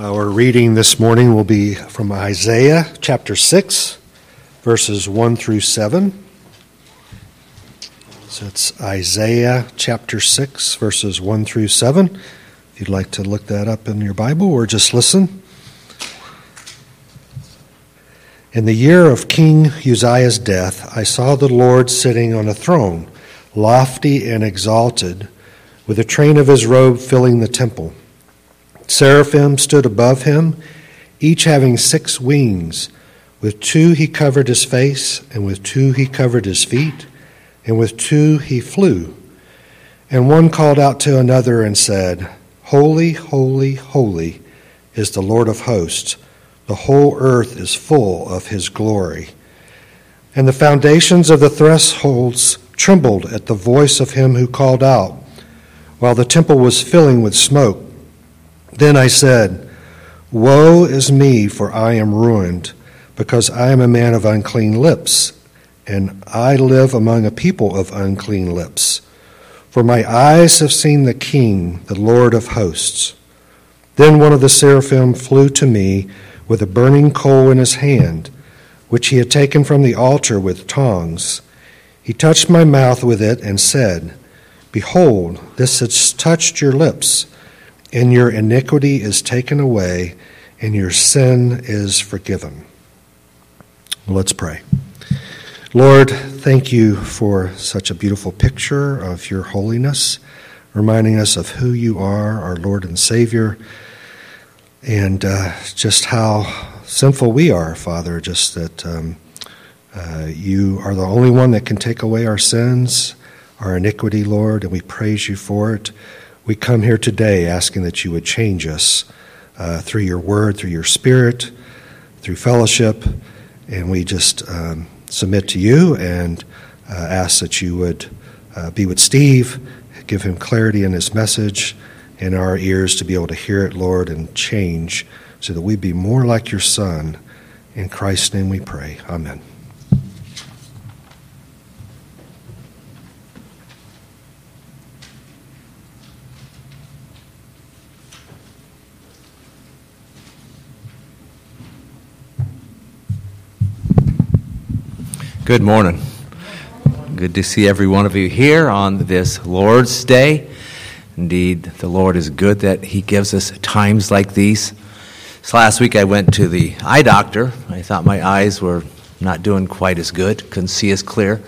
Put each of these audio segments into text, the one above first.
Our reading this morning will be from Isaiah chapter 6, verses 1 through 7. So it's Isaiah chapter 6, verses 1 through 7. If you'd like to look that up in your Bible or just listen. In the year of King Uzziah's death, I saw the Lord sitting on a throne, lofty and exalted, with a train of his robe filling the temple. Seraphim stood above him, each having six wings. With two he covered his face, and with two he covered his feet, and with two he flew. And one called out to another and said, Holy, holy, holy is the Lord of hosts. The whole earth is full of his glory. And the foundations of the thresholds trembled at the voice of him who called out, while the temple was filling with smoke. Then I said, Woe is me, for I am ruined, because I am a man of unclean lips, and I live among a people of unclean lips. For my eyes have seen the King, the Lord of hosts. Then one of the seraphim flew to me with a burning coal in his hand, which he had taken from the altar with tongs. He touched my mouth with it and said, Behold, this has touched your lips and your iniquity is taken away, and your sin is forgiven. Let's pray. Lord, thank you for such a beautiful picture of your holiness, reminding us of who you are, our Lord and Savior, and uh, just how sinful we are, Father, just that um, uh, you are the only one that can take away our sins, our iniquity, Lord, and we praise you for it. We come here today asking that you would change us uh, through your word, through your spirit, through fellowship, and we just um, submit to you and uh, ask that you would uh, be with Steve, give him clarity in his message, in our ears to be able to hear it, Lord, and change so that we be more like your Son. In Christ's name we pray. Amen. Good morning. Good to see every one of you here on this Lord's Day. Indeed, the Lord is good that He gives us times like these. So last week I went to the eye doctor. I thought my eyes were not doing quite as good, couldn't see as clear.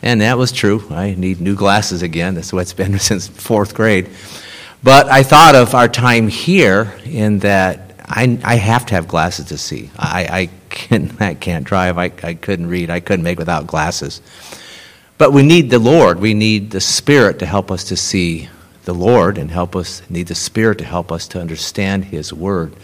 And that was true. I need new glasses again. That's what it's been since fourth grade. But I thought of our time here in that I, I have to have glasses to see. I, I, can, I can't drive. I, I couldn't read. I couldn't make without glasses. But we need the Lord. We need the Spirit to help us to see the Lord and help us, need the Spirit to help us to understand His Word.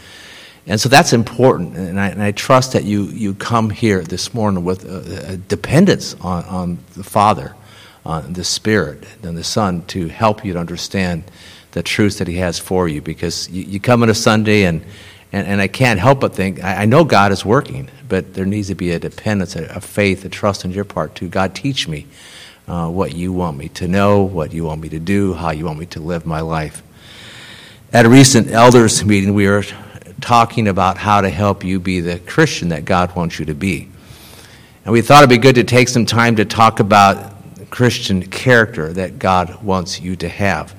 And so that's important. And I, and I trust that you, you come here this morning with a, a dependence on, on the Father, on the Spirit, and the Son to help you to understand the truth that He has for you. Because you, you come on a Sunday and and, and I can't help but think, I, I know God is working, but there needs to be a dependence, a, a faith, a trust on your part too. God, teach me uh, what you want me to know, what you want me to do, how you want me to live my life. At a recent elders meeting, we were talking about how to help you be the Christian that God wants you to be. And we thought it'd be good to take some time to talk about Christian character that God wants you to have,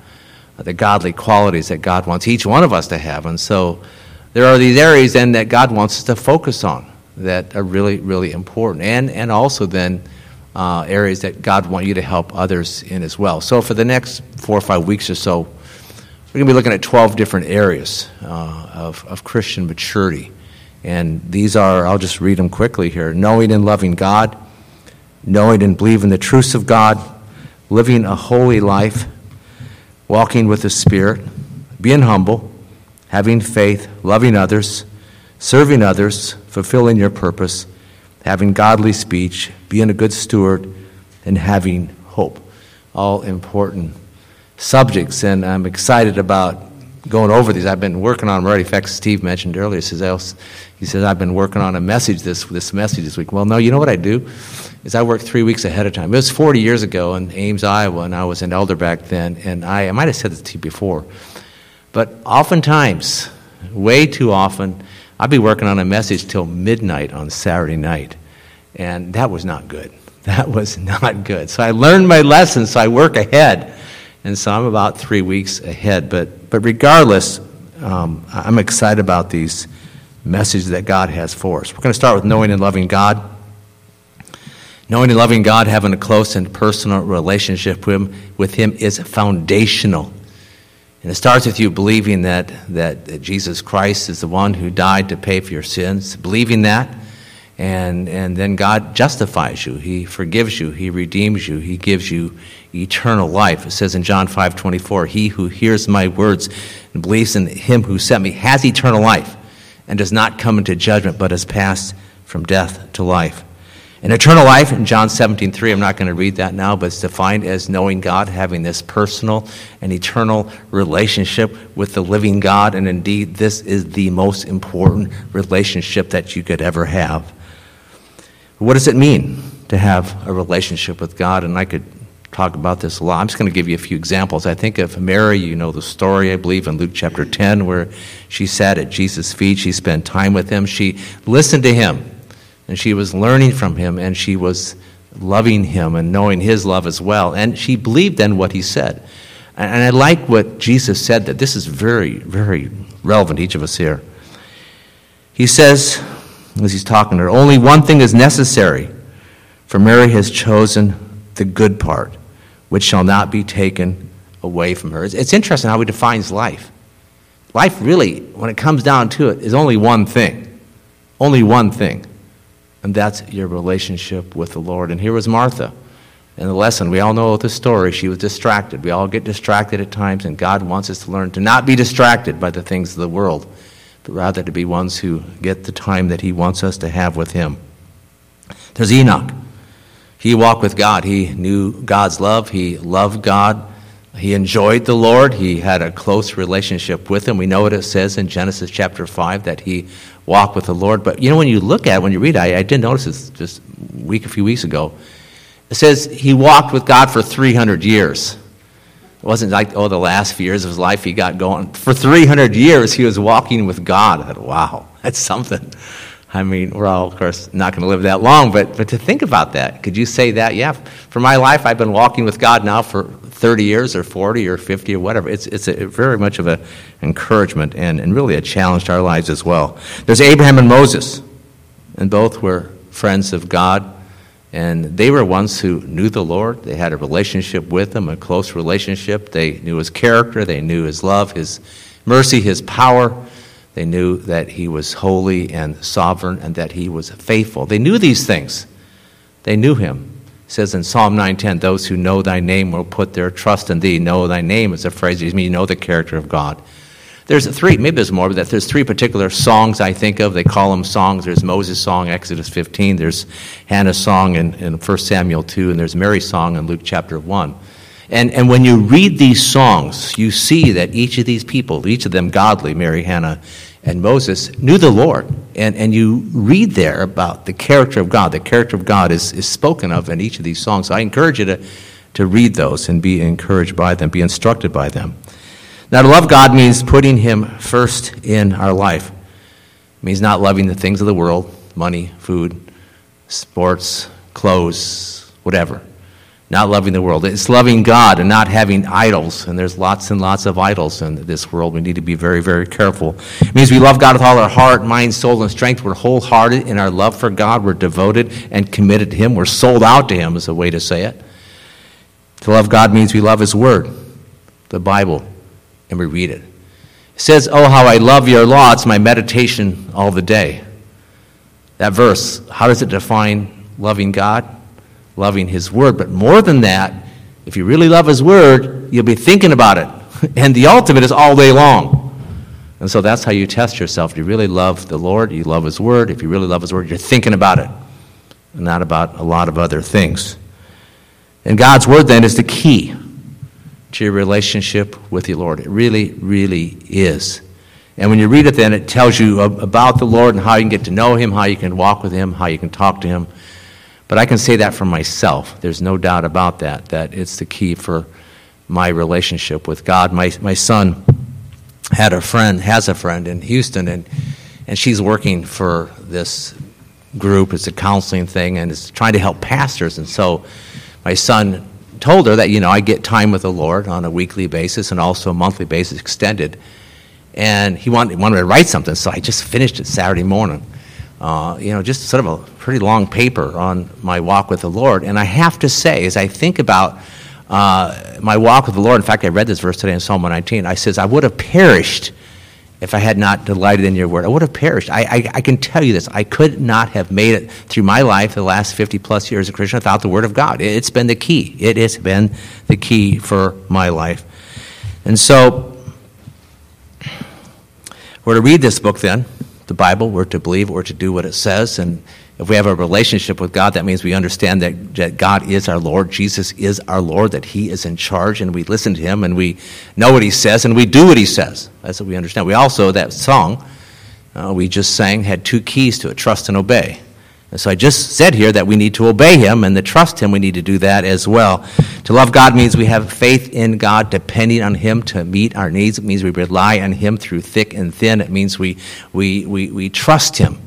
the godly qualities that God wants each one of us to have. And so there are these areas then that God wants us to focus on that are really, really important. And, and also then uh, areas that God wants you to help others in as well. So for the next four or five weeks or so, we're going to be looking at 12 different areas uh, of, of Christian maturity. And these are, I'll just read them quickly here knowing and loving God, knowing and believing the truths of God, living a holy life, walking with the Spirit, being humble, having faith, loving others, serving others, fulfilling your purpose, having godly speech, being a good steward, and having hope. All important subjects, and I'm excited about going over these. I've been working on them already. In fact, Steve mentioned earlier, says, he says I've been working on a message this, this message this week. Well, no, you know what I do? Is I work three weeks ahead of time. It was 40 years ago in Ames, Iowa, and I was an elder back then, and I, I might have said this to you before. But oftentimes, Way too often, I'd be working on a message till midnight on Saturday night, and that was not good. That was not good. So I learned my lesson, so I work ahead. And so I'm about three weeks ahead. But, but regardless, um, I'm excited about these messages that God has for us. We're going to start with knowing and loving God. Knowing and loving God, having a close and personal relationship with Him, with him is foundational. And it starts with you believing that, that, that Jesus Christ is the one who died to pay for your sins, believing that and, and then God justifies you. He forgives you. He redeems you. He gives you eternal life. It says in John 5 24, He who hears my words and believes in him who sent me has eternal life and does not come into judgment, but has passed from death to life. And eternal life in John 17 3, I'm not going to read that now, but it's defined as knowing God, having this personal and eternal relationship with the living God. And indeed, this is the most important relationship that you could ever have. What does it mean to have a relationship with God? And I could talk about this a lot. I'm just going to give you a few examples. I think of Mary, you know the story, I believe, in Luke chapter 10, where she sat at Jesus' feet. She spent time with him. She listened to him, and she was learning from him, and she was loving him and knowing his love as well. And she believed in what he said. And I like what Jesus said, that this is very, very relevant each of us here. He says, as he's talking to her. Only one thing is necessary, for Mary has chosen the good part, which shall not be taken away from her. It's interesting how he defines life. Life really, when it comes down to it, is only one thing. Only one thing. And that's your relationship with the Lord. And here was Martha. In the lesson, we all know the story. She was distracted. We all get distracted at times, and God wants us to learn to not be distracted by the things of the world but rather to be ones who get the time that He wants us to have with Him. There's Enoch. He walked with God. He knew God's love. He loved God. He enjoyed the Lord. He had a close relationship with Him. We know what it says in Genesis chapter 5 that he walked with the Lord. But you know, when you look at it, when you read it, I, I did notice this just a week, a few weeks ago. It says he walked with God for 300 years. It wasn't like, oh, the last few years of his life he got going. For 300 years, he was walking with God. I thought, wow, that's something. I mean, we're all, of course, not going to live that long, but, but to think about that, could you say that? Yeah, for my life, I've been walking with God now for 30 years or 40 or 50 or whatever. It's, it's a, very much of an encouragement and, and really a challenge to our lives as well. There's Abraham and Moses, and both were friends of God. And they were ones who knew the Lord. They had a relationship with Him, a close relationship. They knew His character, they knew His love, His mercy, His power. They knew that He was holy and sovereign and that He was faithful. They knew these things. They knew Him. It says in Psalm 9:10, "Those who know Thy name will put their trust in Thee." Know Thy name is a phrase that means you know the character of God. There's three, maybe there's more, but that there's three particular songs I think of. They call them songs. There's Moses' song, Exodus 15. There's Hannah's song in, in 1 Samuel 2. And there's Mary's song in Luke chapter 1. And, and when you read these songs, you see that each of these people, each of them godly, Mary, Hannah, and Moses, knew the Lord. And, and you read there about the character of God. The character of God is, is spoken of in each of these songs. So I encourage you to, to read those and be encouraged by them, be instructed by them. Now, to love God means putting Him first in our life. It means not loving the things of the world money, food, sports, clothes, whatever. Not loving the world. It's loving God and not having idols. And there's lots and lots of idols in this world. We need to be very, very careful. It means we love God with all our heart, mind, soul, and strength. We're wholehearted in our love for God. We're devoted and committed to Him. We're sold out to Him, is a way to say it. To love God means we love His Word, the Bible, and we read it. It says, Oh, how I love your law. It's my meditation all the day. That verse, how does it define loving God? Loving His Word. But more than that, if you really love His Word, you'll be thinking about it. And the ultimate is all day long. And so that's how you test yourself. If you really love the Lord, you love His Word. If you really love His Word, you're thinking about it, and not about a lot of other things. And God's Word then is the key to your relationship with the Lord. It really, really is. And when you read it, then it tells you about the Lord and how you can get to know Him, how you can walk with Him, how you can talk to Him. But I can say that for myself. There's no doubt about that, that it's the key for my relationship with God. My, my son had a friend, has a friend in Houston, and, and she's working for this group. It's a counseling thing, and it's trying to help pastors. And so my son told her that, you know, I get time with the Lord on a weekly basis and also a monthly basis extended. And he wanted, wanted to write something, so I just finished it Saturday morning. Uh, you know, just sort of a pretty long paper on my walk with the Lord. And I have to say, as I think about uh, my walk with the Lord, in fact, I read this verse today in Psalm 119. I says, I would have perished if I had not delighted in your word. I would have perished. I, I, I, can tell you this. I could not have made it through my life, the last 50 plus years of Christian, without the word of God. It's been the key. It has been the key for my life. And so, we're to read this book then, the Bible. We're to believe, we're to do what it says. And if we have a relationship with God, that means we understand that, that God is our Lord, Jesus is our Lord, that He is in charge, and we listen to Him, and we know what He says, and we do what He says. That's what we understand. We also, that song uh, we just sang had two keys to it trust and obey. And so I just said here that we need to obey Him, and to trust Him, we need to do that as well. To love God means we have faith in God, depending on Him to meet our needs. It means we rely on Him through thick and thin. It means we, we, we, we trust Him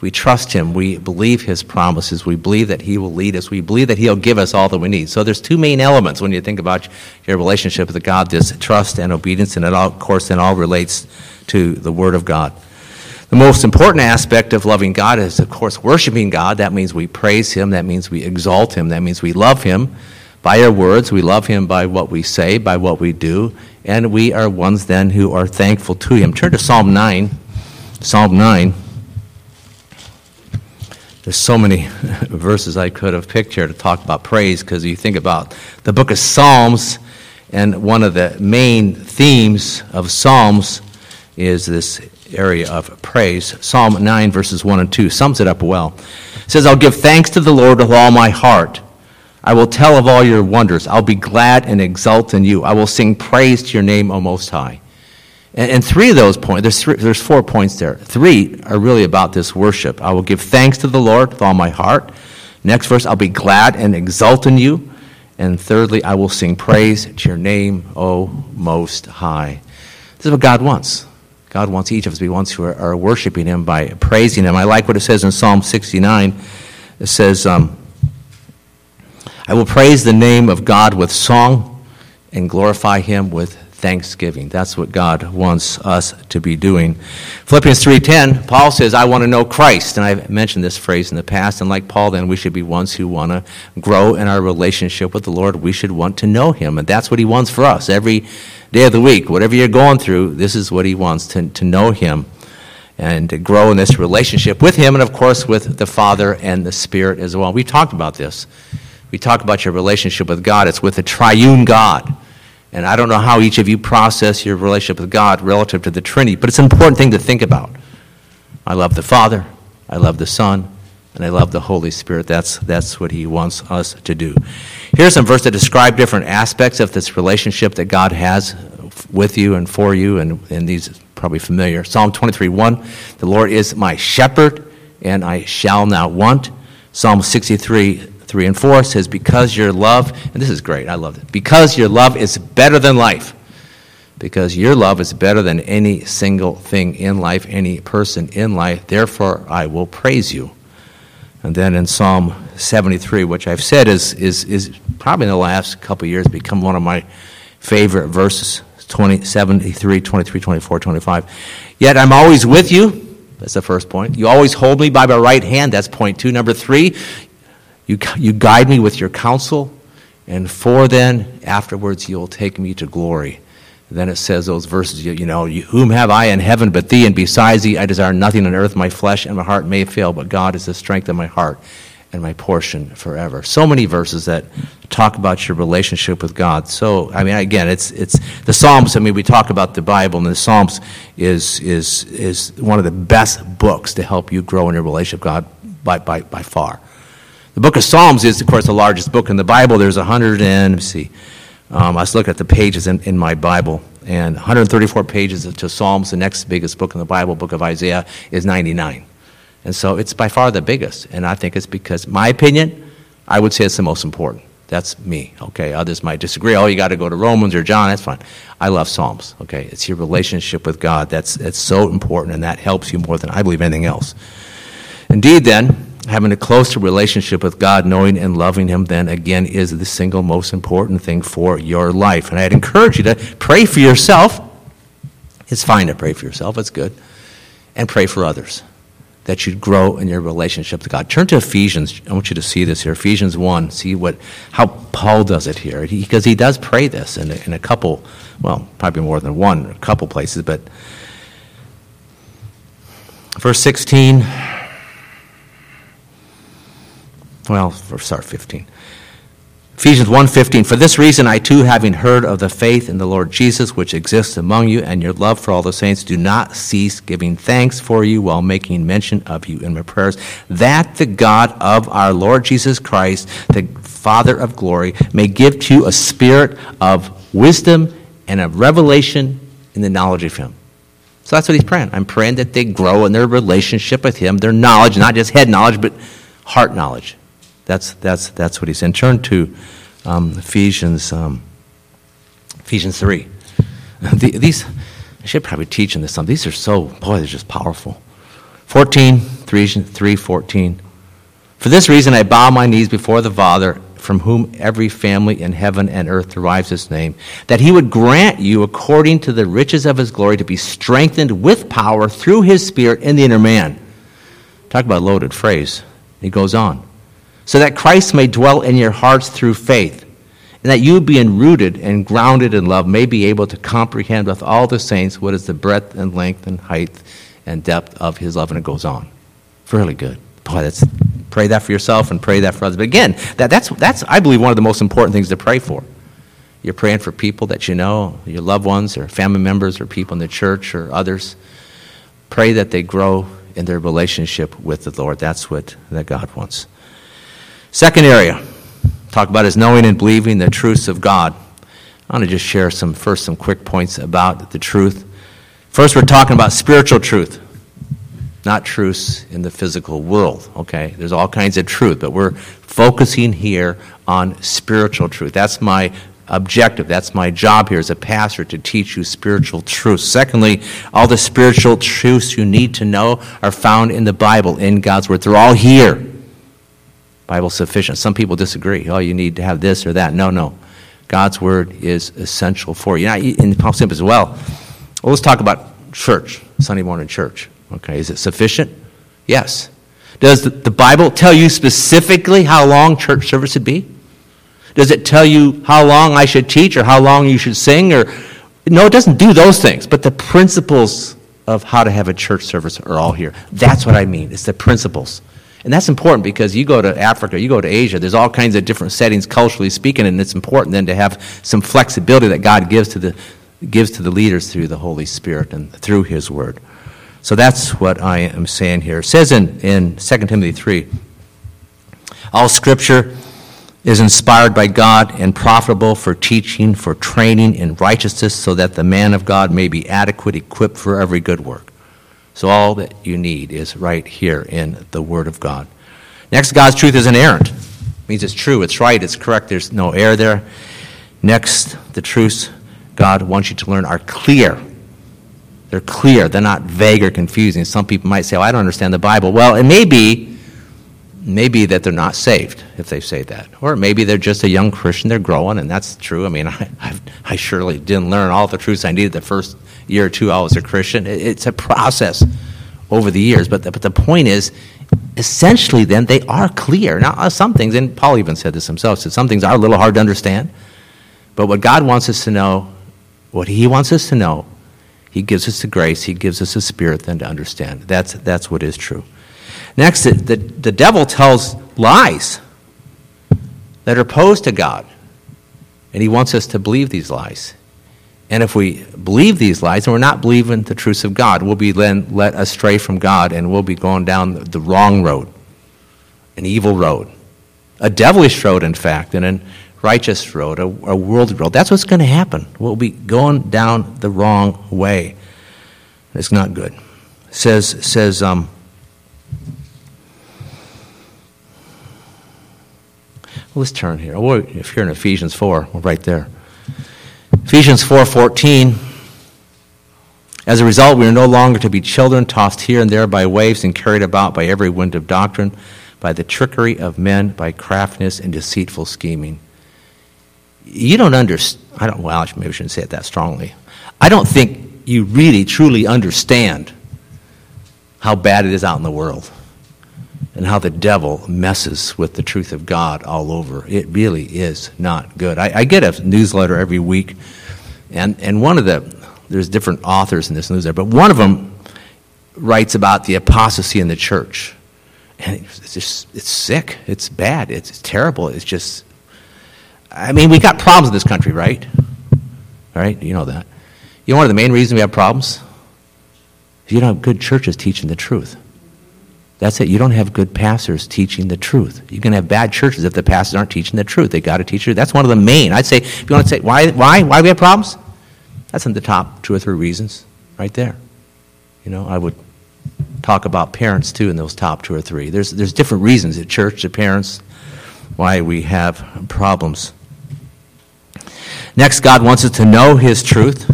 we trust him. We believe his promises. We believe that he will lead us. We believe that he'll give us all that we need. So there's two main elements when you think about your relationship with God, this trust and obedience, and it all, of course, then all relates to the word of God. The most important aspect of loving God is, of course, worshiping God. That means we praise him. That means we exalt him. That means we love him by our words. We love him by what we say, by what we do. And we are ones then who are thankful to him. Turn to Psalm 9. Psalm 9. There's so many verses I could have picked here to talk about praise because you think about the book of Psalms, and one of the main themes of Psalms is this area of praise. Psalm 9, verses 1 and 2 sums it up well. It says, I'll give thanks to the Lord with all my heart. I will tell of all your wonders. I'll be glad and exult in you. I will sing praise to your name, O Most High. And, and three of those points, there's, three, there's four points there. Three are really about this worship. I will give thanks to the Lord with all my heart. Next verse, I'll be glad and exult in you. And thirdly, I will sing praise to your name, O Most High. This is what God wants. God wants each of us to be ones who are, are worshiping Him by praising Him. I like what it says in Psalm 69. It says, um, I will praise the name of God with song and glorify Him with thanksgiving. That's what God wants us to be doing. Philippians 3:10, Paul says, "I want to know Christ." And I've mentioned this phrase in the past, and like Paul then we should be ones who want to grow in our relationship with the Lord. We should want to know him, and that's what he wants for us every day of the week. Whatever you're going through, this is what he wants to to know him and to grow in this relationship with him and of course with the Father and the Spirit as well. We talked about this. We talk about your relationship with God. It's with the triune God. And I don't know how each of you process your relationship with God relative to the Trinity, but it's an important thing to think about. I love the Father, I love the Son, and I love the Holy Spirit. That's, that's what He wants us to do. Here's some verses that describe different aspects of this relationship that God has with you and for you, and, and these probably familiar. Psalm 23 1 The Lord is my shepherd, and I shall not want. Psalm 63 3 and 4 says, Because your love, and this is great, I love it. Because your love is better than life. Because your love is better than any single thing in life, any person in life. Therefore, I will praise you. And then in Psalm 73, which I've said is, is, is probably in the last couple years become one of my favorite verses 20, 73, 23, 24, 25. Yet I'm always with you. That's the first point. You always hold me by my right hand. That's point two. Number three, you, you guide me with your counsel, and for then, afterwards, you'll take me to glory. then it says those verses, you, you know, whom have I in heaven but thee, and besides thee I desire nothing on earth. My flesh and my heart may fail, but God is the strength of my heart and my portion forever. So many verses that talk about your relationship with God. So, I mean, again, it's, it's the Psalms. I mean, we talk about the Bible, and the Psalms is, is, is one of the best books to help you grow in your relationship with God by, by, by far. The book of Psalms is, of course, the largest book in the Bible. There's 100 and, let me see, um, I was looking at the pages in, in my Bible, and 134 pages to Psalms. The next biggest book in the Bible, book of Isaiah, is 99. And so it's by far the biggest. And I think it's because, my opinion, I would say it's the most important. That's me, okay? Others might disagree. Oh, you got to go to Romans or John. That's fine. I love Psalms, okay? It's your relationship with God. That's, that's so important, and that helps you more than I believe anything else. Indeed, then, having a closer relationship with God, knowing and loving Him, then again is the single most important thing for your life. And I'd encourage you to pray for yourself. It's fine to pray for yourself, it's good. And pray for others that you'd grow in your relationship to God. Turn to Ephesians. I want you to see this here. Ephesians 1. See what how Paul does it here. Because he, he, does pray this in a, in a couple, well, probably more than one, a couple places, but verse 16. Well, sorry, 15. Ephesians 1:15 For this reason I too having heard of the faith in the Lord Jesus which exists among you and your love for all the saints do not cease giving thanks for you while making mention of you in my prayers that the God of our Lord Jesus Christ the Father of glory may give to you a spirit of wisdom and of revelation in the knowledge of him. So that's what he's praying. I'm praying that they grow in their relationship with him, their knowledge, not just head knowledge but heart knowledge. That's, that's, that's what he's saying. Turn to um, Ephesians, um, Ephesians 3. The, these, I should probably teach in this some. These are so, boy, they're just powerful. 14, 3, 3 14. For this reason I bow my knees before the Father, from whom every family in heaven and earth derives its name, that he would grant you, according to the riches of his glory, to be strengthened with power through his Spirit in the inner man. Talk about loaded phrase. He goes on so that Christ may dwell in your hearts through faith, and that you, being rooted and grounded in love, may be able to comprehend with all the saints what is the breadth and length and height and depth of his love. And it goes on. Really good. Boy, that's pray that for yourself and pray that for others. But again, that, that's, that's, I believe, one of the most important things to pray for. You're praying for people that you know, your loved ones, or family members, or people in the church, or others. Pray that they grow in their relationship with the Lord. That's what that God wants. Second area, talk about is knowing and believing the truths of God. I want to just share some first some quick points about the truth. First, we're talking about spiritual truth, not truths in the physical world. Okay, there's all kinds of truth, but we're focusing here on spiritual truth. That's my objective. That's my job here as a pastor to teach you spiritual truths. Secondly, all the spiritual truths you need to know are found in the Bible, in God's Word. They're all here. Bible sufficient. Some people disagree. Oh, you need to have this or that. No, no. God's word is essential for you. Now, in Palm Simp as well. Well, let's talk about church, Sunday morning church. Okay, is it sufficient? Yes. Does the, the Bible tell you specifically how long church service should be? Does it tell you how long I should teach or how long you should sing? Or no, it doesn't do those things. But the principles of how to have a church service are all here. That's what I mean. It's the principles. And that's important because you go to Africa, you go to Asia, there's all kinds of different settings culturally speaking, and it's important then to have some flexibility that God gives to the, gives to the leaders through the Holy Spirit and through His Word. So that's what I am saying here. It says in, in 2 Timothy 3 All Scripture is inspired by God and profitable for teaching, for training in righteousness, so that the man of God may be adequate, equipped for every good work. So all that you need is right here in the Word of God. Next, God's truth is inerrant. It means it's true, it's right, it's correct, there's no error there. Next, the truths God wants you to learn are clear. They're clear, they're not vague or confusing. Some people might say, Oh, I don't understand the Bible. Well, it may be, maybe that they're not saved if they say that. Or maybe they're just a young Christian, they're growing, and that's true. I mean, I, I, I surely didn't learn all the truths I needed the first year or two I was a Christian. It's a process over the years. But the, but the point is, essentially, then they are clear. Now, uh, some things, and Paul even said this himself, said some things are a little hard to understand. But what God wants us to know, what He wants us to know, He gives us the grace, He gives us the Spirit then to understand. That's, that's what is true. Next, the, the, devil tells lies that are opposed to God. And he wants us to believe these lies. And if we believe these lies and we're not believing the truths of God, we'll be then led astray from God and we'll be going down the wrong road, an evil road, a devilish road, in fact, and a righteous road, a, a worldly road. That's what's going to happen. We'll be going down the wrong way. It's not good. It says says um, let's turn here. If you're in Ephesians 4, we're right there. Ephesians 4:14 As a result, we are no longer to be children tossed here and there by waves and carried about by every wind of doctrine, by the trickery of men, by craftiness and deceitful scheming. You don't understand. I don't. Well, maybe I shouldn't say it that strongly. I don't think you really truly understand how bad it is out in the world and how the devil messes with the truth of God all over. It really is not good. I, I, get a newsletter every week, and, and one of the, there's different authors in this newsletter, but one of them writes about the apostasy in the church. And it's just, it's sick. It's bad. It's, it's terrible. It's just, I mean, we got problems in this country, right? Right? You know that. You know one of the main reasons we have problems? You don't have good churches teaching the truth. That's it. You don't have good pastors teaching the truth. You can have bad churches if the pastors aren't teaching the truth. They got to teach you. That's one of the main. I'd say, if you want to say, why, why, why we have problems? That's in the top two or three reasons right there. You know, I would talk about parents too in those top two or three. There's, there's different reasons at church, at parents, why we have problems. Next, God wants us to know His truth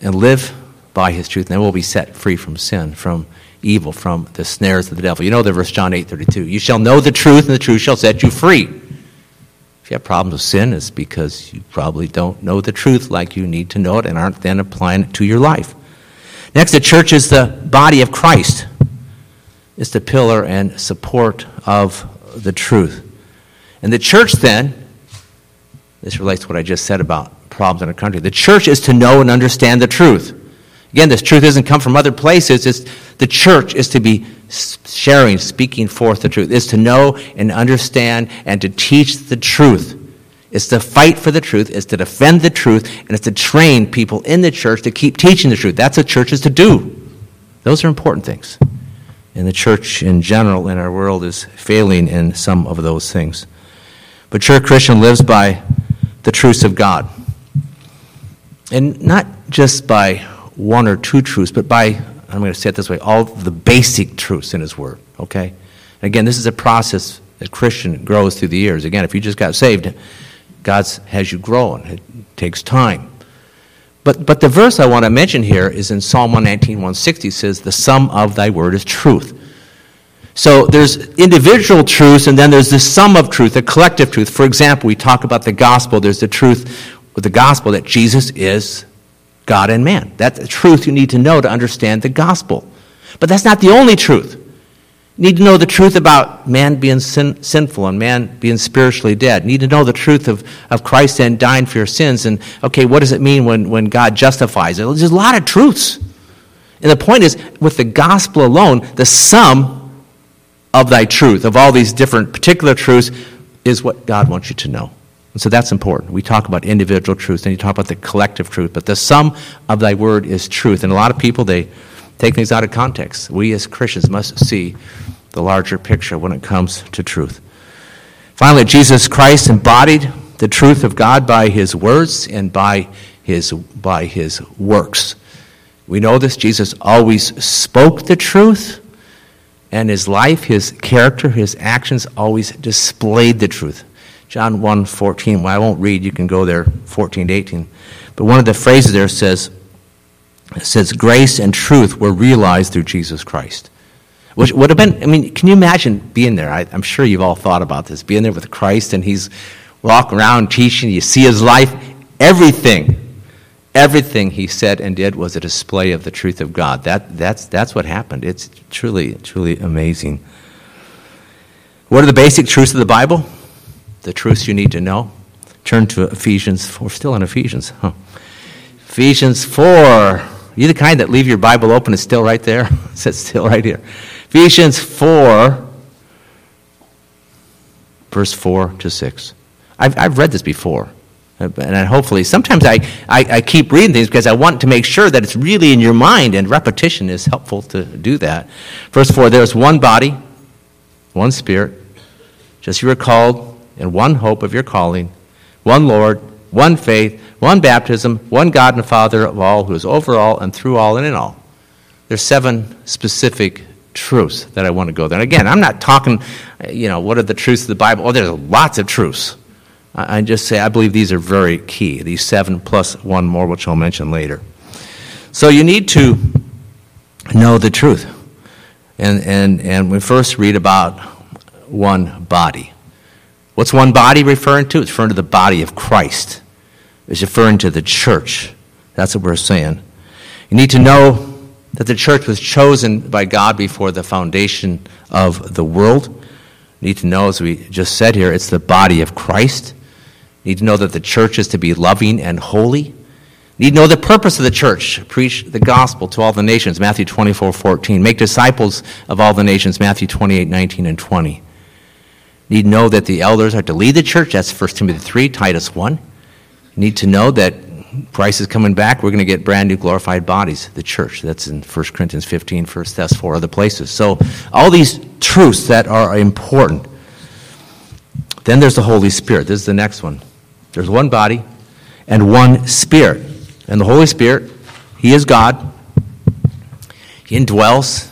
and live by His truth, and then we'll be set free from sin, from evil, from the snares of the devil. You know the verse John 8 32. You shall know the truth, and the truth shall set you free. If you have problems with sin, it's because you probably don't know the truth like you need to know it and aren't then applying it to your life. Next, the church is the body of Christ. It's the pillar and support of the truth. And the church, then, this relates to what I just said about problems in our country. The church is to know and understand the truth. Again, this truth doesn't come from other places. It's, the church is to be sharing, speaking forth the truth. It's to know and understand and to teach the truth. It's to fight for the truth. It's to defend the truth. And it's to train people in the church to keep teaching the truth. That's what church is to do. Those are important things. And the church in general in our world is failing in some of those things. But church Christian lives by the truths of God. And not just by one or two truths, but by, I'm going to say it this way, all the basic truths in His Word, okay? And again, this is a process that Christian grows through the years. Again, if you just got saved, God has you growing. It takes time. But, but the verse I want to mention here is in Psalm 119, 160 says, The sum of thy word is truth. So there's individual truths, and then there's the sum of truth, the collective truth. For example, we talk about the gospel. There's the truth with the gospel that Jesus is God and man. That's the truth you need to know to understand the gospel. But that's not the only truth. You need to know the truth about man being sin, sinful and man being spiritually dead. You need to know the truth of, of Christ and dying for your sins. And, okay, what does it mean when, when God justifies it? There's a lot of truths. And the point is, with the gospel alone, the sum of thy truth, of all these different particular truths, is what God wants you to know. And so that's important. We talk about individual truth, and you talk about the collective truth, but the sum of thy word is truth. And a lot of people, they take things out of context. We as Christians must see the larger picture when it comes to truth. Finally, Jesus Christ embodied the truth of God by his words and by his, by his works. We know this. Jesus always spoke the truth, and his life, his character, his actions always displayed the truth. John 1 14. Well, I won't read, you can go there 14 to 18. But one of the phrases there says, says, grace and truth were realized through Jesus Christ. Which would have been, I mean, can you imagine being there? I, am sure you've all thought about this. Being there with Christ and he's walking around teaching, you see his life, everything, everything he said and did was a display of the truth of God. That, that's, that's what happened. It's truly, truly amazing. What are the basic truths of the Bible? The truths you need to know. Turn to Ephesians. We're still in Ephesians. Huh? Ephesians 4. You the kind that leave your Bible open, it's still right there. it's still right here. Ephesians 4, verse 4 to 6. I've, I've read this before. And hopefully, sometimes I, I, I, keep reading things because I want to make sure that it's really in your mind, and repetition is helpful to do that. Verse 4 There is one body, one spirit, just you are called and one hope of your calling, one Lord, one faith, one baptism, one God and Father of all, who is over all and through all and in all. There's seven specific truths that I want to go there. And again, I'm not talking, you know, what are the truths of the Bible? Oh, there's lots of truths. I just say I believe these are very key, these seven plus one more, which I'll mention later. So you need to know the truth. And, and, and we first read about one body. What's one body referring to? It's referring to the body of Christ. It's referring to the church. That's what we're saying. You need to know that the church was chosen by God before the foundation of the world. You need to know, as we just said here, it's the body of Christ. You need to know that the church is to be loving and holy. You need to know the purpose of the church. Preach the gospel to all the nations, Matthew 24, 14. Make disciples of all the nations, Matthew 28, 19, and 20. Need to know that the elders are to lead the church. That's 1 Timothy 3, Titus 1. You need to know that Christ is coming back. We're going to get brand new glorified bodies, the church. That's in 1 Corinthians 15, 1 Thess, four other places. So, all these truths that are important. Then there's the Holy Spirit. This is the next one. There's one body and one Spirit. And the Holy Spirit, He is God. He indwells,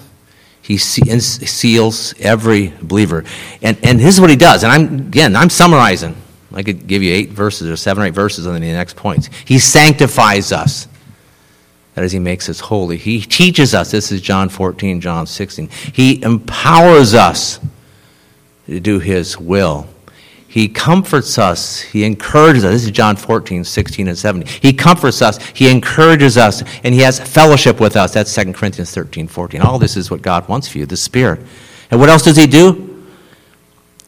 He seals every believer. And, and this is what He does. And I'm, again, I'm summarizing. I could give you eight verses or seven or eight verses on the next points. He sanctifies us. That is, He makes us holy. He teaches us. This is John 14, John 16. He empowers us to do His will. He comforts us. He encourages us. This is John 14, 16, and 17. He comforts us. He encourages us. And He has fellowship with us. That's 2 Corinthians 13, 14. All this is what God wants for you, the Spirit. And what else does He do?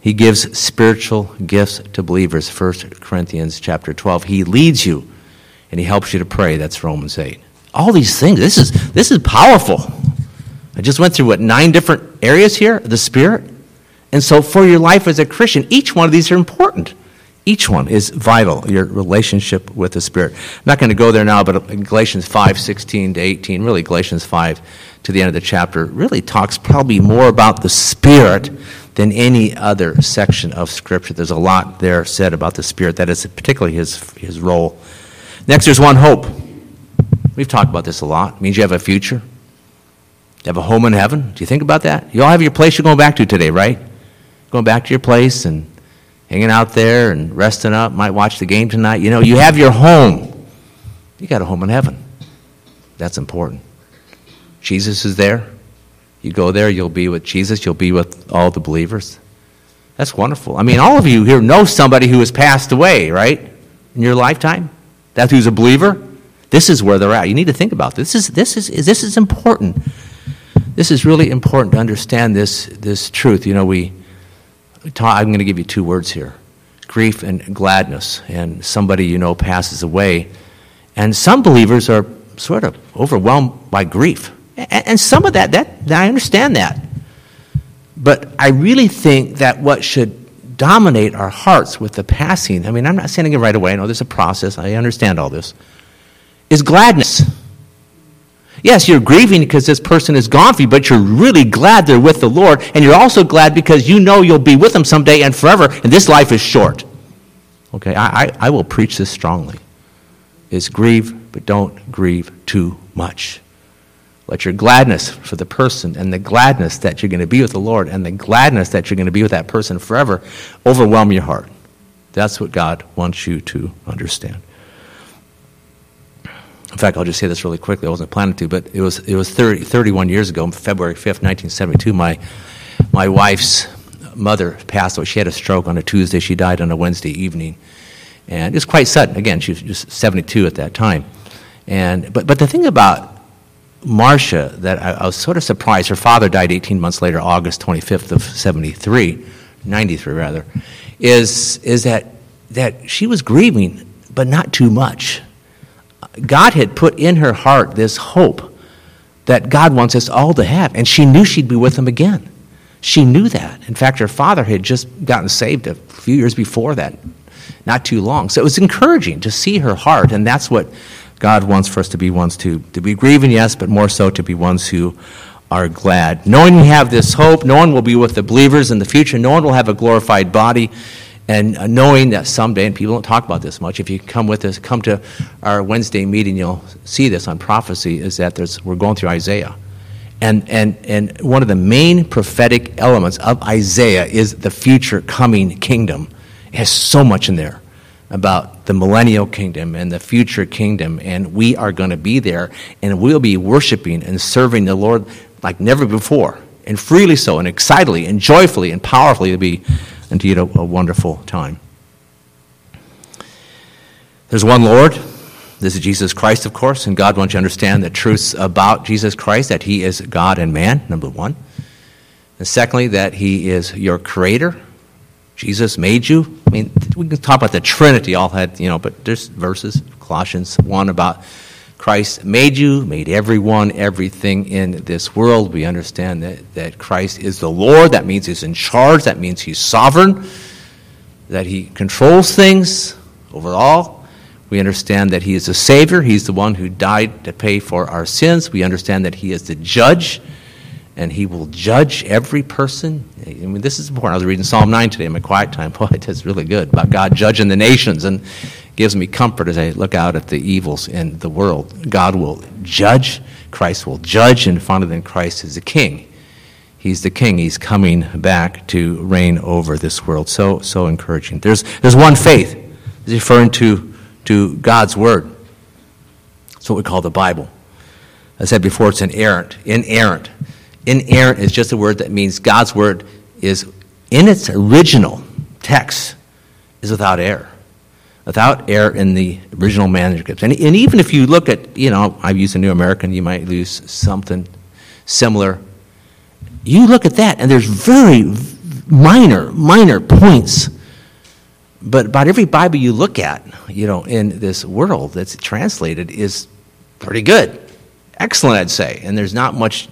He gives spiritual gifts to believers. 1 Corinthians chapter 12. He leads you and he helps you to pray. That's Romans 8. All these things. This is this is powerful. I just went through what nine different areas here, the spirit. And so for your life as a Christian, each one of these are important. Each one is vital, your relationship with the Spirit. I'm not going to go there now, but Galatians 5, 16 to 18, really Galatians 5 to the end of the chapter, really talks probably more about the Spirit than any other section of Scripture. There's a lot there said about the Spirit. That is particularly his, his role. Next, there's one hope. We've talked about this a lot. It means you have a future. You have a home in heaven. Do you think about that? You all have your place you're going back to today, right? Going back to your place and hanging out there and resting up. Might watch the game tonight. You know, you have your home. You got a home in heaven. That's important. Jesus is there. You go there, you'll be with Jesus, you'll be with all the believers. That's wonderful. I mean, all of you here know somebody who has passed away, right? In your lifetime? That who's a believer? This is where they're at. You need to think about this. This is, this is, this is important. This is really important to understand this, this truth. You know, we, I'm going to give you two words here grief and gladness. And somebody you know passes away. And some believers are sort of overwhelmed by grief. And some of that, that, I understand that. But I really think that what should dominate our hearts with the passing, I mean, I'm not saying it right away, I know there's a process, I understand all this, is gladness. Yes, you're grieving because this person is gone for you, but you're really glad they're with the Lord, and you're also glad because you know you'll be with them someday and forever, and this life is short. Okay, I, I, I will preach this strongly. Is grieve, but don't grieve too much. Let your gladness for the person and the gladness that you're going to be with the Lord and the gladness that you're going to be with that person forever overwhelm your heart. That's what God wants you to understand. In fact, I'll just say this really quickly. I wasn't planning to, but it was, it was 30, 31 years ago, February 5th, 1972. My, my wife's mother passed away. She had a stroke on a Tuesday. She died on a Wednesday evening. And it was quite sudden. Again, she was just 72 at that time. And, but, but the thing about Marcia that I, I, was sort of surprised. Her father died 18 months later, August 25th of 73, 93 rather, is, is that, that she was grieving, but not too much. God had put in her heart this hope that God wants us all to have, and she knew she'd be with him again. She knew that. In fact, her father had just gotten saved a few years before that, not too long. So it was encouraging to see her heart, and that's what God wants for us to be ones to, to be grieving, yes, but more so to be ones who are glad. Knowing we have this hope, no one will be with the believers in the future, no one will have a glorified body, and knowing that someday, and people don't talk about this much, if you come with us, come to our Wednesday meeting, you'll see this on prophecy, is that we're going through Isaiah. And, and, and one of the main prophetic elements of Isaiah is the future coming kingdom. It has so much in there about the millennial kingdom and the future kingdom, and we are going to be there, and we'll be worshiping and serving the Lord like never before, and freely so, and excitedly, and joyfully, and powerfully. It'll be indeed a, a wonderful time. There's one Lord. This is Jesus Christ, of course, and God wants you to understand the truths about Jesus Christ that He is God and man, number one. And secondly, that He is your creator. Jesus made you. I mean, we can talk about the Trinity, all that, you know, but there's verses, Colossians 1, about Christ made you, made everyone, everything in this world. We understand that, that Christ is the Lord. That means He's in charge. That means He's sovereign. That He controls things over all. We understand that He is the Savior. He's the one who died to pay for our sins. We understand that He is the judge and he will judge every person. I mean, this is important. I was reading Psalm 9 today in my quiet time. Boy, it's really good about God judging the nations and gives me comfort as I look out at the evils in the world. God will judge, Christ will judge, and finally, then Christ is the king. He's the king. He's coming back to reign over this world. So, so encouraging. There's, there's one faith. He's referring to, to God's word. It's what we call the Bible. I said before, it's inerrant. Inerrant inerrant is just a word that means God's word is in its original text is without error. Without error in the original manuscripts. And, and even if you look at, you know, I've used a New American, you might use something similar. You look at that, and there's very minor, minor points. But about every Bible you look at, you know, in this world that's translated is pretty good. Excellent, I'd say. And there's not much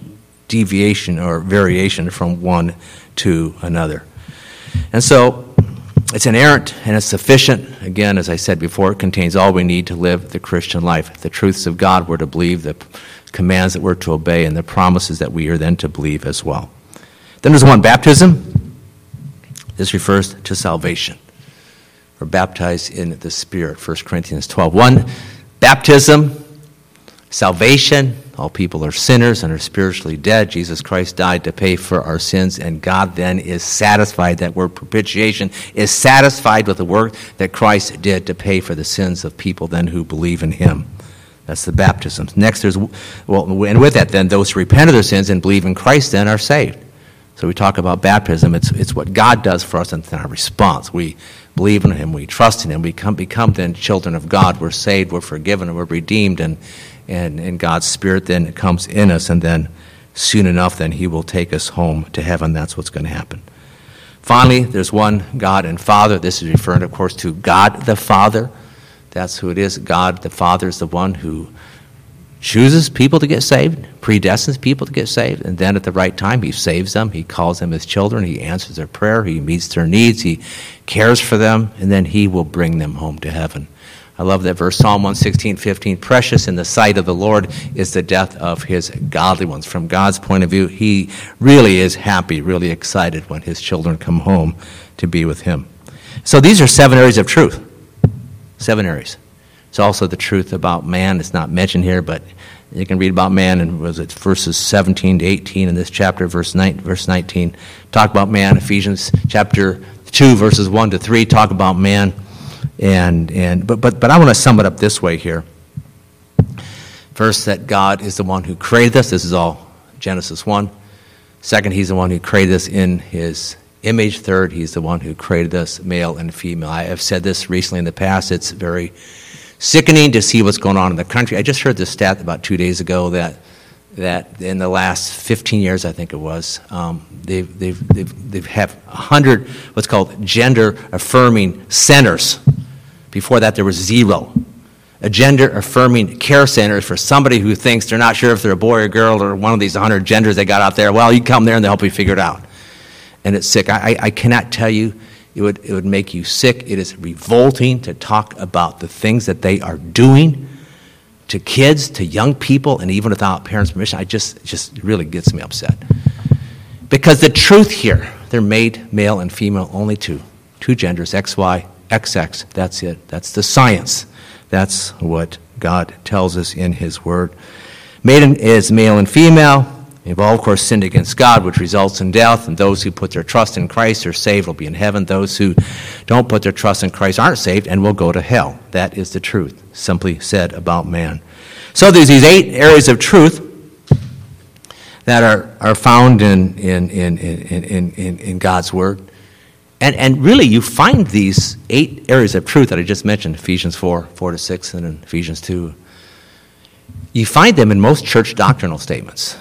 deviation or variation from one to another. And so it's inerrant and it's sufficient. Again, as I said before, it contains all we need to live the Christian life. The truths of God we're to believe, the commands that we're to obey, and the promises that we are then to believe as well. Then there's one baptism. This refers to salvation. We're baptized in the Spirit, 1 Corinthians 12. One, baptism, salvation, all people are sinners and are spiritually dead. Jesus Christ died to pay for our sins, and God then is satisfied. That word propitiation is satisfied with the work that Christ did to pay for the sins of people then who believe in Him. That's the baptism. Next, there's, well, and with that, then, those who repent of their sins and believe in Christ then are saved. So we talk about baptism. It's, it's what God does for us and our response. We believe in Him, we trust in Him, we come, become then children of God. We're saved, we're forgiven, and we're redeemed, and and, and God's Spirit then comes in us, and then soon enough, then He will take us home to heaven. That's what's going to happen. Finally, there's one God and Father. This is referring, of course, to God the Father. That's who it is. God the Father is the one who chooses people to get saved, predestines people to get saved, and then at the right time, He saves them. He calls them His children. He answers their prayer. He meets their needs. He cares for them, and then He will bring them home to heaven. I love that verse, Psalm 116, 15. Precious in the sight of the Lord is the death of his godly ones. From God's point of view, he really is happy, really excited when his children come home to be with him. So these are seven areas of truth. Seven areas. It's also the truth about man. It's not mentioned here, but you can read about man in was it verses 17 to 18 in this chapter, verse 9, verse 19. Talk about man. Ephesians chapter 2, verses 1 to 3, talk about man. And, and, but, but, but I want to sum it up this way here. First, that God is the one who created us. This is all Genesis 1. Second, He's the one who created us in His image. Third, He's the one who created us male and female. I have said this recently in the past. It's very sickening to see what's going on in the country. I just heard this stat about two days ago that that in the last 15 years, I think it was, um, they've, they've, they've, they've have 100 what's called gender affirming centers. Before that, there was zero. A gender affirming care center for somebody who thinks they're not sure if they're a boy or girl or one of these 100 genders they got out there. Well, you come there and they'll help you figure it out. And it's sick. I, I cannot tell you, it would, it would make you sick. It is revolting to talk about the things that they are doing to kids, to young people, and even without parents' permission, I just just really gets me upset. Because the truth here, they're made male and female only two, two genders, XY, XX. That's it. That's the science. That's what God tells us in His Word. Made is male and female. We've all, of course, sinned against God, which results in death, and those who put their trust in Christ are saved, will be in heaven. Those who don't put their trust in Christ aren't saved and will go to hell. That is the truth, simply said about man. So there's these eight areas of truth that are, are found in, in, in, in, in, in God's Word. And, and really, you find these eight areas of truth that I just mentioned Ephesians 4, 4 to 6, and Ephesians 2. You find them in most church doctrinal statements.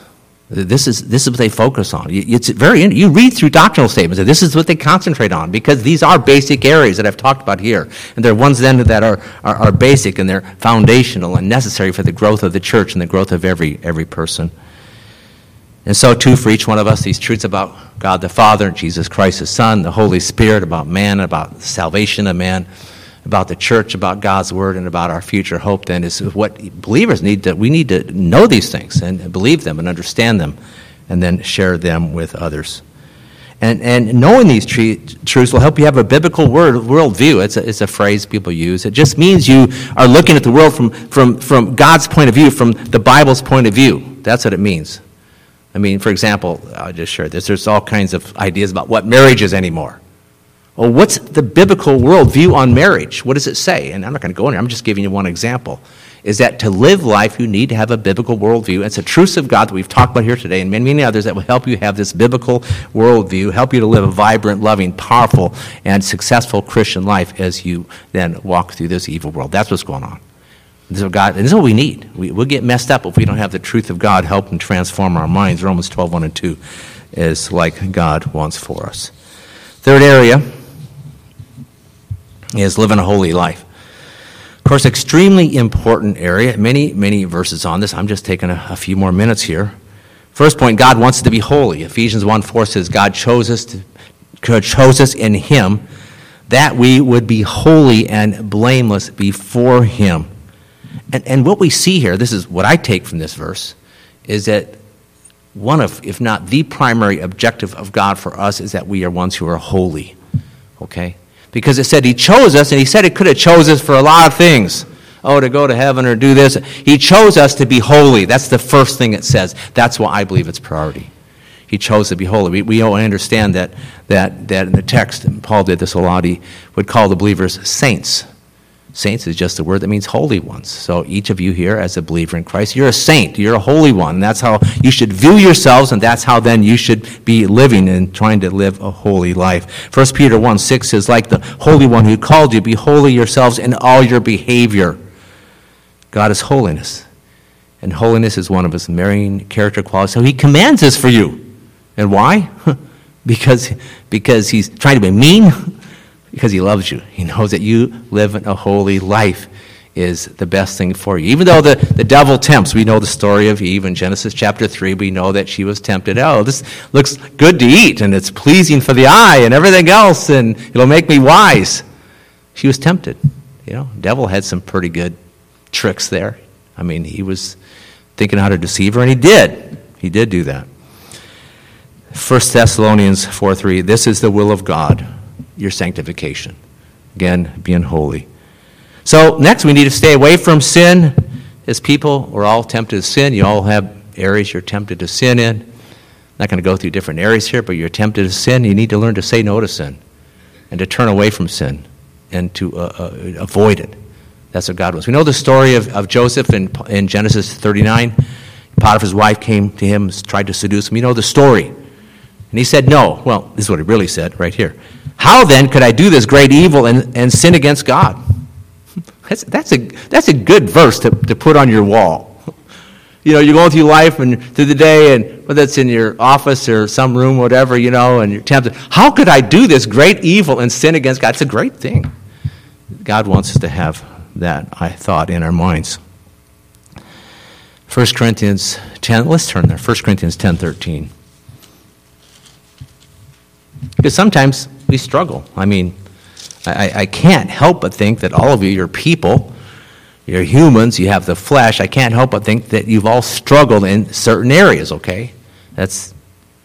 This is, this is what they focus on. It's very, you read through doctrinal statements, and this is what they concentrate on because these are basic areas that I've talked about here. And they're ones then that are, are, are basic and they're foundational and necessary for the growth of the church and the growth of every, every person. And so, too, for each one of us, these truths about God the Father, and Jesus Christ the Son, the Holy Spirit, about man, about salvation of man about the church, about God's word, and about our future hope, then, is what believers need to, we need to know these things and believe them and understand them and then share them with others. And, and knowing these truths will help you have a biblical word, worldview. It's a, it's a phrase people use. It just means you are looking at the world from, from, from God's point of view, from the Bible's point of view. That's what it means. I mean, for example, I'll just share this. There's all kinds of ideas about what marriage is anymore. Well, what's the biblical worldview on marriage? What does it say? And I'm not going to go in there, I'm just giving you one example. Is that to live life, you need to have a biblical worldview. It's a truth of God that we've talked about here today, and many, many others that will help you have this biblical worldview, help you to live a vibrant, loving, powerful, and successful Christian life as you then walk through this evil world. That's what's going on. This is what, God, this is what we need. We, will get messed up if we don't have the truth of God help and transform our minds. Romans 12, 1 and 2 is like God wants for us. Third area is living a holy life. Of course, extremely important area. Many, many verses on this. I'm just taking a, a few more minutes here. First point, God wants us to be holy. Ephesians 1 4 says, God chose us, to, chose us in Him that we would be holy and blameless before Him. And, and what we see here, this is what I take from this verse, is that one of, if not the primary objective of God for us, is that we are ones who are holy. Okay? Because it said he chose us, and he said he could have chose us for a lot of things. Oh, to go to heaven or do this. He chose us to be holy. That's the first thing it says. That's why I believe it's priority. He chose to be holy. We, we understand that, that, that in the text, and Paul did this a lot, he would call the believers saints. Saints is just a word that means holy ones. So each of you here, as a believer in Christ, you're a saint. You're a holy one. That's how you should view yourselves, and that's how then you should be living and trying to live a holy life. 1 Peter 1 6 says, like the Holy One who called you, be holy yourselves in all your behavior. God is holiness. And holiness is one of his main character qualities. So he commands this for you. And why? because, because he's trying to be mean? because he loves you. He knows that you live a holy life is the best thing for you. Even though the, the devil tempts, we know the story of Eve in Genesis chapter 3. We know that she was tempted. Oh, this looks good to eat, and it's pleasing for the eye, and everything else, and it'll make me wise. She was tempted. You know, devil had some pretty good tricks there. I mean, he was thinking how to deceive her, and he did. He did do that. 1 Thessalonians 4 3, this is the will of God your sanctification. Again, being holy. So, next, we need to stay away from sin. As people, we're all tempted to sin. You all have areas you're tempted to sin in. I'm not going to go through different areas here, but you're tempted to sin. You need to learn to say no to sin and to turn away from sin and to uh, uh, avoid it. That's what God wants. We know the story of, of Joseph in, in Genesis 39. Potiphar's wife came to him, tried to seduce him. You know the story. And he said no. Well, this is what he really said right here. How then could I do this great evil and, and sin against God? That's, that's, a, that's a good verse to, to put on your wall. You know, you're going through life and through the day, and whether it's in your office or some room, whatever, you know, and you're tempted. How could I do this great evil and sin against God? It's a great thing. God wants us to have that, I thought, in our minds. 1 Corinthians 10, let's turn there. 1 Corinthians 10 13. Because sometimes we struggle. I mean, I, I can't help but think that all of you, you're people, you're humans, you have the flesh. I can't help but think that you've all struggled in certain areas, okay? That's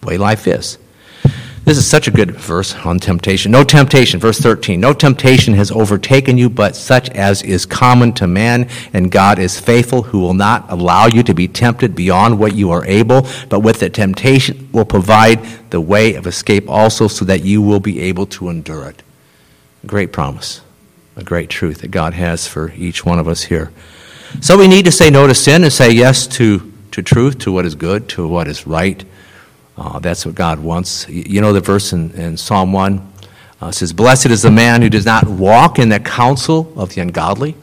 the way life is. This is such a good verse on temptation. No temptation, verse 13. No temptation has overtaken you, but such as is common to man, and God is faithful, who will not allow you to be tempted beyond what you are able, but with the temptation will provide the way of escape also, so that you will be able to endure it. A great promise, a great truth that God has for each one of us here. So we need to say no to sin and say yes to, to truth, to what is good, to what is right uh, that's what God wants. You know the verse in, in Psalm 1 uh, says, Blessed is the man who does not walk in the counsel of the ungodly,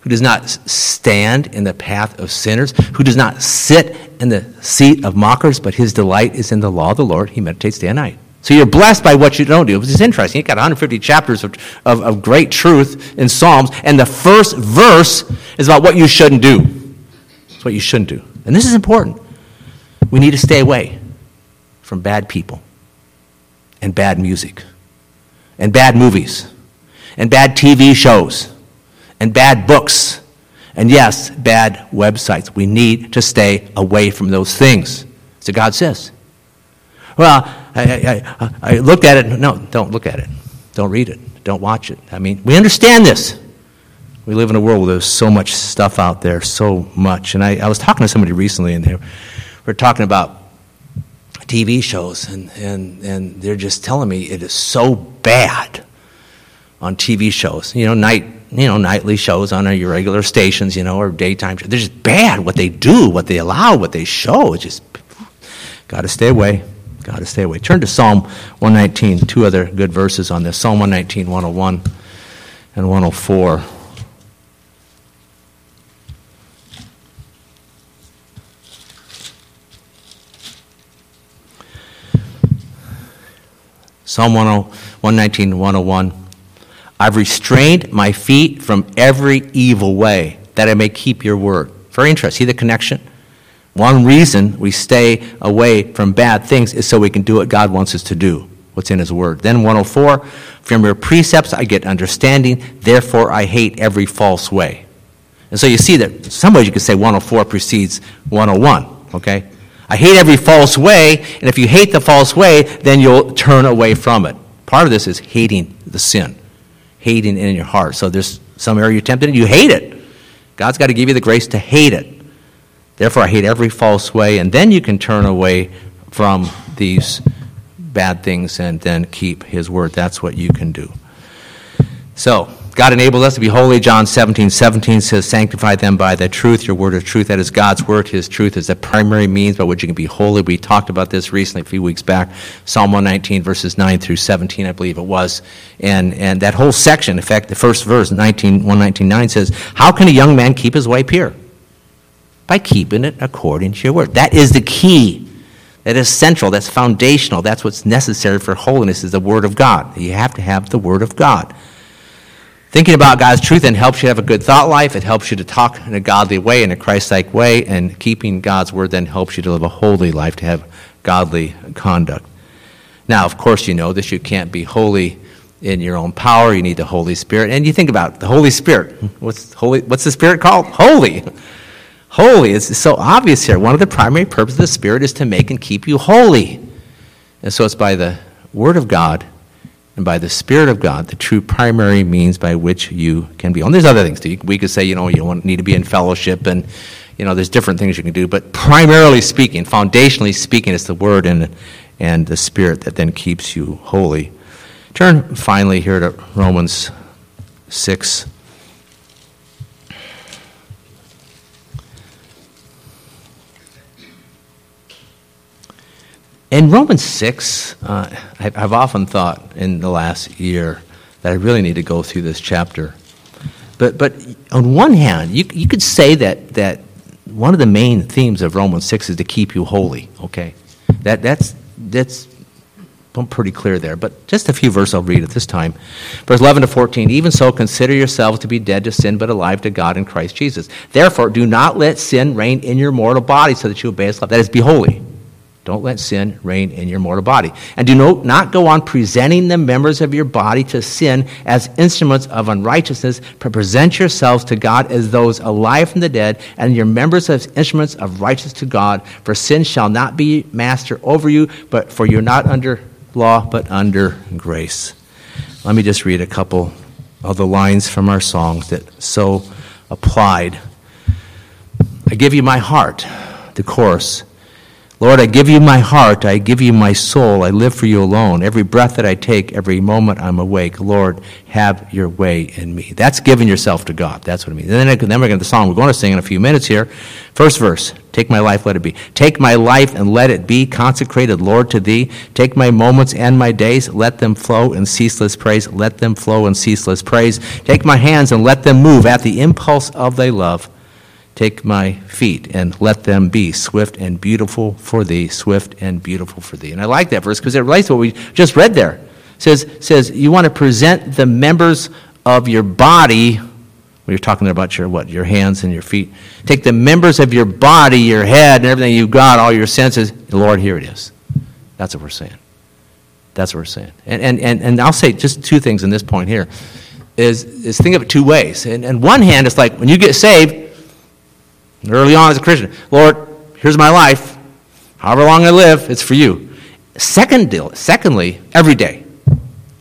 who does not stand in the path of sinners, who does not sit in the seat of mockers, but his delight is in the law of the Lord. He meditates day and night. So you're blessed by what you don't do. It's interesting. You've got 150 chapters of, of, of great truth in Psalms, and the first verse is about what you shouldn't do. It's what you shouldn't do. And this is important. We need to stay away from bad people and bad music and bad movies and bad TV shows and bad books and, yes, bad websites. We need to stay away from those things. So God says. Well, I, I, I, looked at it. No, don't look at it. Don't read it. Don't watch it. I mean, we understand this. We live in a world where there's so much stuff out there, so much. And I, I was talking to somebody recently, and they were talking about TV shows, and, and, and they're just telling me it is so bad on TV shows. You know, night, you know, nightly shows on your regular stations, you know, or daytime shows. They're just bad. What they do, what they allow, what they show. It's just got to stay away. Got to stay away. Turn to Psalm 119. Two other good verses on this. Psalm 119, 101 and 104. Psalm 119, 101. I've restrained my feet from every evil way, that I may keep your word. Very interesting. See the connection? One reason we stay away from bad things is so we can do what God wants us to do, what's in His Word. Then 104, from your precepts I get understanding, therefore I hate every false way. And so you see that some ways you could say 104 precedes 101, okay? I hate every false way, and if you hate the false way, then you'll turn away from it. Part of this is hating the sin, hating it in your heart. So there's some area you're tempted in, you hate it. God's got to give you the grace to hate it. Therefore, I hate every false way, and then you can turn away from these bad things and then keep His word. That's what you can do. So, God enables us to be holy. John 17, 17 says, Sanctify them by the truth. Your word is truth. That is God's word. His truth is the primary means by which you can be holy. We talked about this recently, a few weeks back. Psalm 119, verses 9 through 17, I believe it was. And, and that whole section, in fact, the first verse, 19, 119, 9 says, How can a young man keep his way pure? By keeping it according to your word. That is the key. That is central. That's foundational. That's what's necessary for holiness is the word of God. You have to have the word of God. Thinking about God's truth then helps you have a good thought life. It helps you to talk in a godly way, in a Christ like way, and keeping God's word then helps you to live a holy life, to have godly conduct. Now, of course, you know this. You can't be holy in your own power. You need the Holy Spirit. And you think about it, the Holy Spirit. What's, holy, what's the Spirit called? Holy. Holy. It's so obvious here. One of the primary purposes of the Spirit is to make and keep you holy. And so it's by the Word of God and by the Spirit of God, the true primary means by which you can be. Oh, and there's other things too. We could say, you know, you don't need to be in fellowship, and you know, there's different things you can do. But primarily speaking, foundationally speaking, it's the Word and and the Spirit that then keeps you holy. Turn finally here to Romans six. In Romans 6, uh, I've often thought in the last year that I really need to go through this chapter. But, but on one hand, you, you could say that, that one of the main themes of Romans 6 is to keep you holy, okay? That, that's, that's pretty clear there. But just a few verses I'll read at this time. Verse 11 to 14 Even so, consider yourselves to be dead to sin, but alive to God in Christ Jesus. Therefore, do not let sin reign in your mortal body so that you obey its love. That is, be holy. Don't let sin reign in your mortal body. And do not go on presenting the members of your body to sin as instruments of unrighteousness, but present yourselves to God as those alive from the dead, and your members as instruments of righteousness to God. For sin shall not be master over you, but for you're not under law, but under grace. Let me just read a couple of the lines from our songs that so applied. I give you my heart, the chorus. Lord, I give you my heart. I give you my soul. I live for you alone. Every breath that I take, every moment I'm awake, Lord, have your way in me. That's giving yourself to God. That's what it means. And then, then we're going to the song we're going to sing in a few minutes here. First verse Take my life, let it be. Take my life and let it be consecrated, Lord, to thee. Take my moments and my days, let them flow in ceaseless praise. Let them flow in ceaseless praise. Take my hands and let them move at the impulse of thy love. Take my feet and let them be swift and beautiful for thee, swift and beautiful for thee. And I like that verse because it relates to what we just read there. It says, says you want to present the members of your body. When you're talking there about your what, your hands and your feet. Take the members of your body, your head, and everything you've got, all your senses. Lord, here it is. That's what we're saying. That's what we're saying. And, and, and, and I'll say just two things in this point here. Is, is think of it two ways. And, and one hand, it's like when you get saved, early on as a Christian. Lord, here's my life. However long I live, it's for you. Second secondly, every day.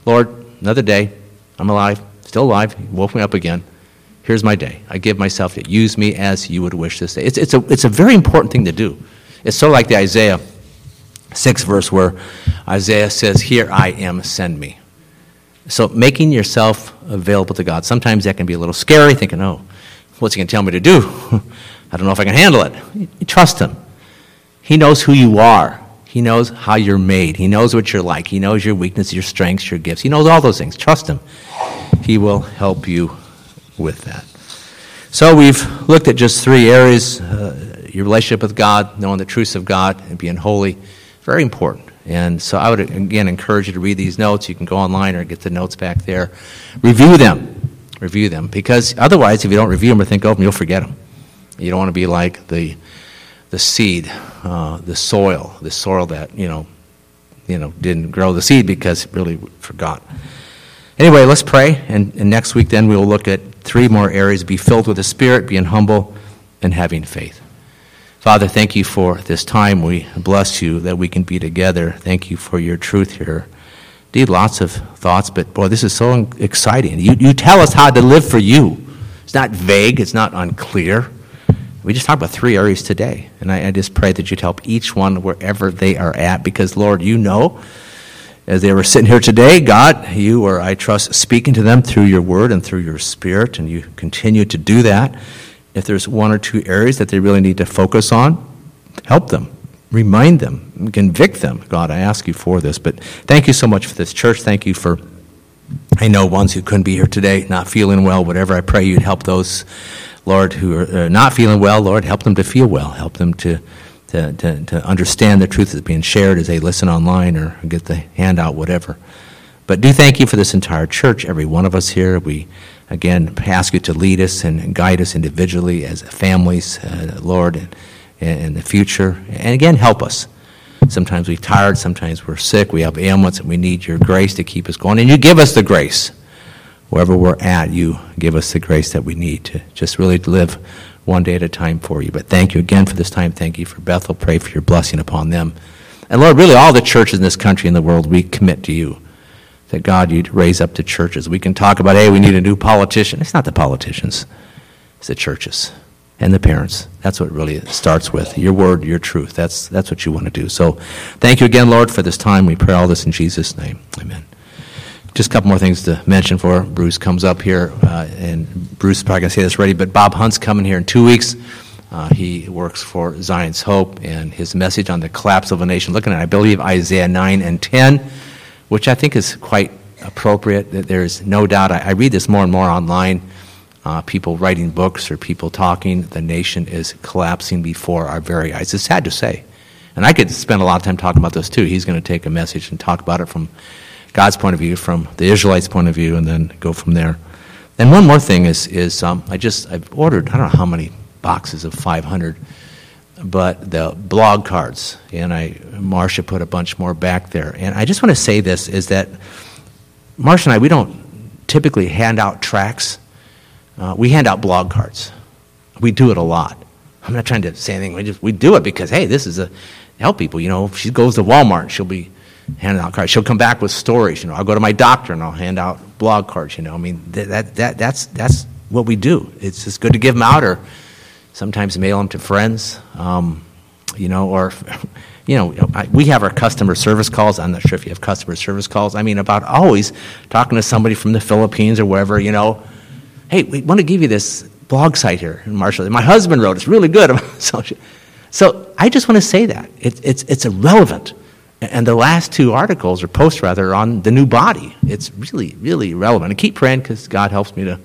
Lord, another day. I'm alive, still alive. You woke me up again. Here's my day. I give myself to use me as you would wish this day. It's, it's, a, it's a very important thing to do. It's sort of like the Isaiah 6 verse where Isaiah says, Here I am, send me. So making yourself available to God. Sometimes that can be a little scary, thinking, oh, what's he going to tell me to do? I don't know if I can handle it. Trust Him. He knows who you are. He knows how you're made. He knows what you're like. He knows your weaknesses, your strengths, your gifts. He knows all those things. Trust Him. He will help you with that. So we've looked at just three areas uh, your relationship with God, knowing the truths of God, and being holy. Very important. And so I would, again, encourage you to read these notes. You can go online or get the notes back there. Review them. Review them. Because otherwise, if you don't review them or think of them, you'll forget them. You don't want to be like the, the seed, uh, the soil, the soil that, you know, you know, didn't grow the seed because it really forgot. Anyway, let's pray. And, and next week, then, we will look at three more areas be filled with the Spirit, being humble, and having faith. Father, thank you for this time. We bless you that we can be together. Thank you for your truth here. Indeed, lots of thoughts, but boy, this is so exciting. You, you tell us how to live for you. It's not vague, it's not unclear. We just talked about three areas today. And I, I, just pray that you'd help each one wherever they are at because, Lord, you know, as they were sitting here today, God, you are, I trust, speaking to them through your word and through your spirit, and you continue to do that. If there's one or two areas that they really need to focus on, help them, remind them, convict them. God, I ask you for this. But thank you so much for this church. Thank you for, I know, ones who couldn't be here today, not feeling well, whatever. I pray you'd help those Lord, who are uh, not feeling well, Lord, help them to feel well. Help them to, to, to, to understand the truth that's being shared as they listen online or get the handout, whatever. But do thank you for this entire church, every one of us here. We, again, ask you to lead us and guide us individually as families, uh, Lord, in, in the future. And again, help us. Sometimes we're tired, sometimes we're sick, we have ailments, and we need your grace to keep us going. And you give us the grace wherever we're at, you give us the grace that we need to just really live one day at a time for you. But thank you again for this time. Thank you for Bethel. Pray for your blessing upon them. And Lord, really all the churches in this country and the world, we commit to you. That God, you'd raise up the churches. We can talk about, hey, we need a new politician. It's not the politicians, it's the churches and the parents. That's what really starts with. Your word, your truth. That's, that's what you want to do. So thank you again, Lord, for this time. We pray all this in Jesus' name. Amen just a couple more things to mention for Bruce comes up here, uh, and Bruce is probably going to say this ready, but Bob Hunt's coming here in two weeks. Uh, he works for Zion's Hope, and his message on the collapse of a nation, looking at, I believe, Isaiah 9 and 10, which I think is quite appropriate. That There's no doubt, I, I read this more and more online, uh, people writing books or people talking, the nation is collapsing before our very eyes. It's sad to say. And I could spend a lot of time talking about this too. He's going to take a message and talk about it from God's point of view, from the Israelites' point of view, and then go from there. And one more thing is, is um, I just I've ordered I don't know how many boxes of 500, but the blog cards, and I Marcia put a bunch more back there. And I just want to say this is that Marcia and I we don't typically hand out tracts. Uh, we hand out blog cards. We do it a lot. I'm not trying to say anything. We just we do it because hey, this is a help people. You know, if she goes to Walmart, she'll be handing out cards. She'll come back with stories. You know, I'll go to my doctor and I'll hand out blog cards. You know, I mean that, that, that that's that's what we do. It's just good to give them out, or sometimes mail them to friends. Um, you know, or you know, we have our customer service calls. I'm not sure if you have customer service calls. I mean, about always talking to somebody from the Philippines or wherever. You know, hey, we want to give you this blog site here in Marshall. My husband wrote. It's really good. so I just want to say that it, it's it's irrelevant and the last two articles, or posts rather, on the new body. It's really, really relevant. And keep praying because God helps me to,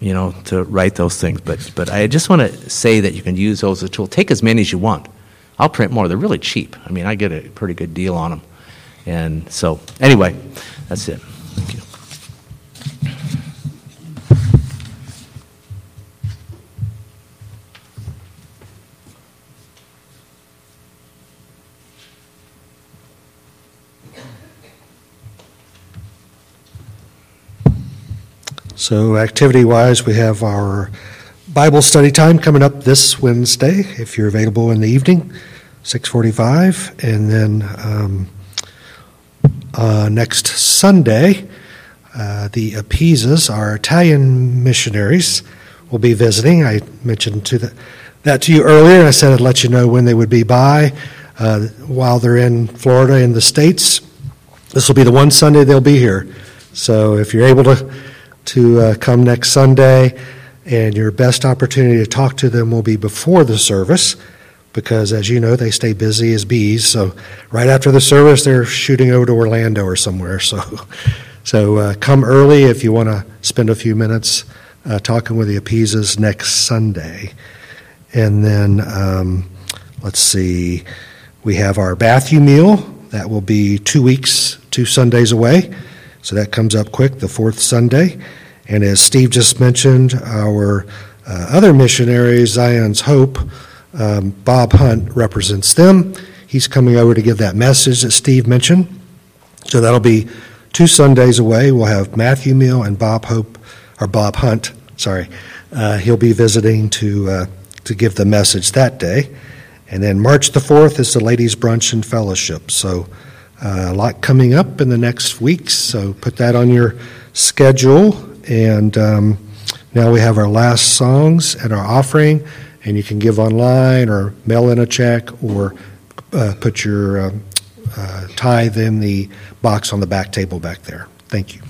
you know, to write those things. But, but I just want to say that you can use those as a tool. Take as many as you want. I'll print more. They're really cheap. I mean, I get a pretty good deal on them. And so, anyway, that's it. Thank you. So, activity wise, we have our Bible study time coming up this Wednesday, if you're available in the evening, 6:45, and then um, uh, next Sunday, uh, the Apizas, our Italian missionaries, will be visiting. I mentioned to the, that to you earlier. I said I'd let you know when they would be by uh, while they're in Florida in the states. This will be the one Sunday they'll be here. So if you're able to to uh, come next Sunday, and your best opportunity to talk to them will be before the service because, as you know, they stay busy as bees. So, right after the service, they're shooting over to Orlando or somewhere. So, so uh, come early if you want to spend a few minutes uh, talking with the Apizas next Sunday. And then, um, let's see, we have our Matthew meal. That will be two weeks, two Sundays away. So that comes up quick, the fourth Sunday. And as Steve just mentioned, our uh, other missionaries, Zion's Hope, um, Bob Hunt represents them. He's coming over to give that message that Steve mentioned. So that'll be two Sundays away. We'll have Matthew Meal and Bob Hope, or Bob Hunt, sorry. Uh, he'll be visiting to, uh, to give the message that day. And then March the 4th is the ladies' brunch and fellowship. So uh, a lot coming up in the next weeks, so put that on your schedule. And um, now we have our last songs and our offering, and you can give online or mail in a check or uh, put your um, uh, tithe in the box on the back table back there. Thank you.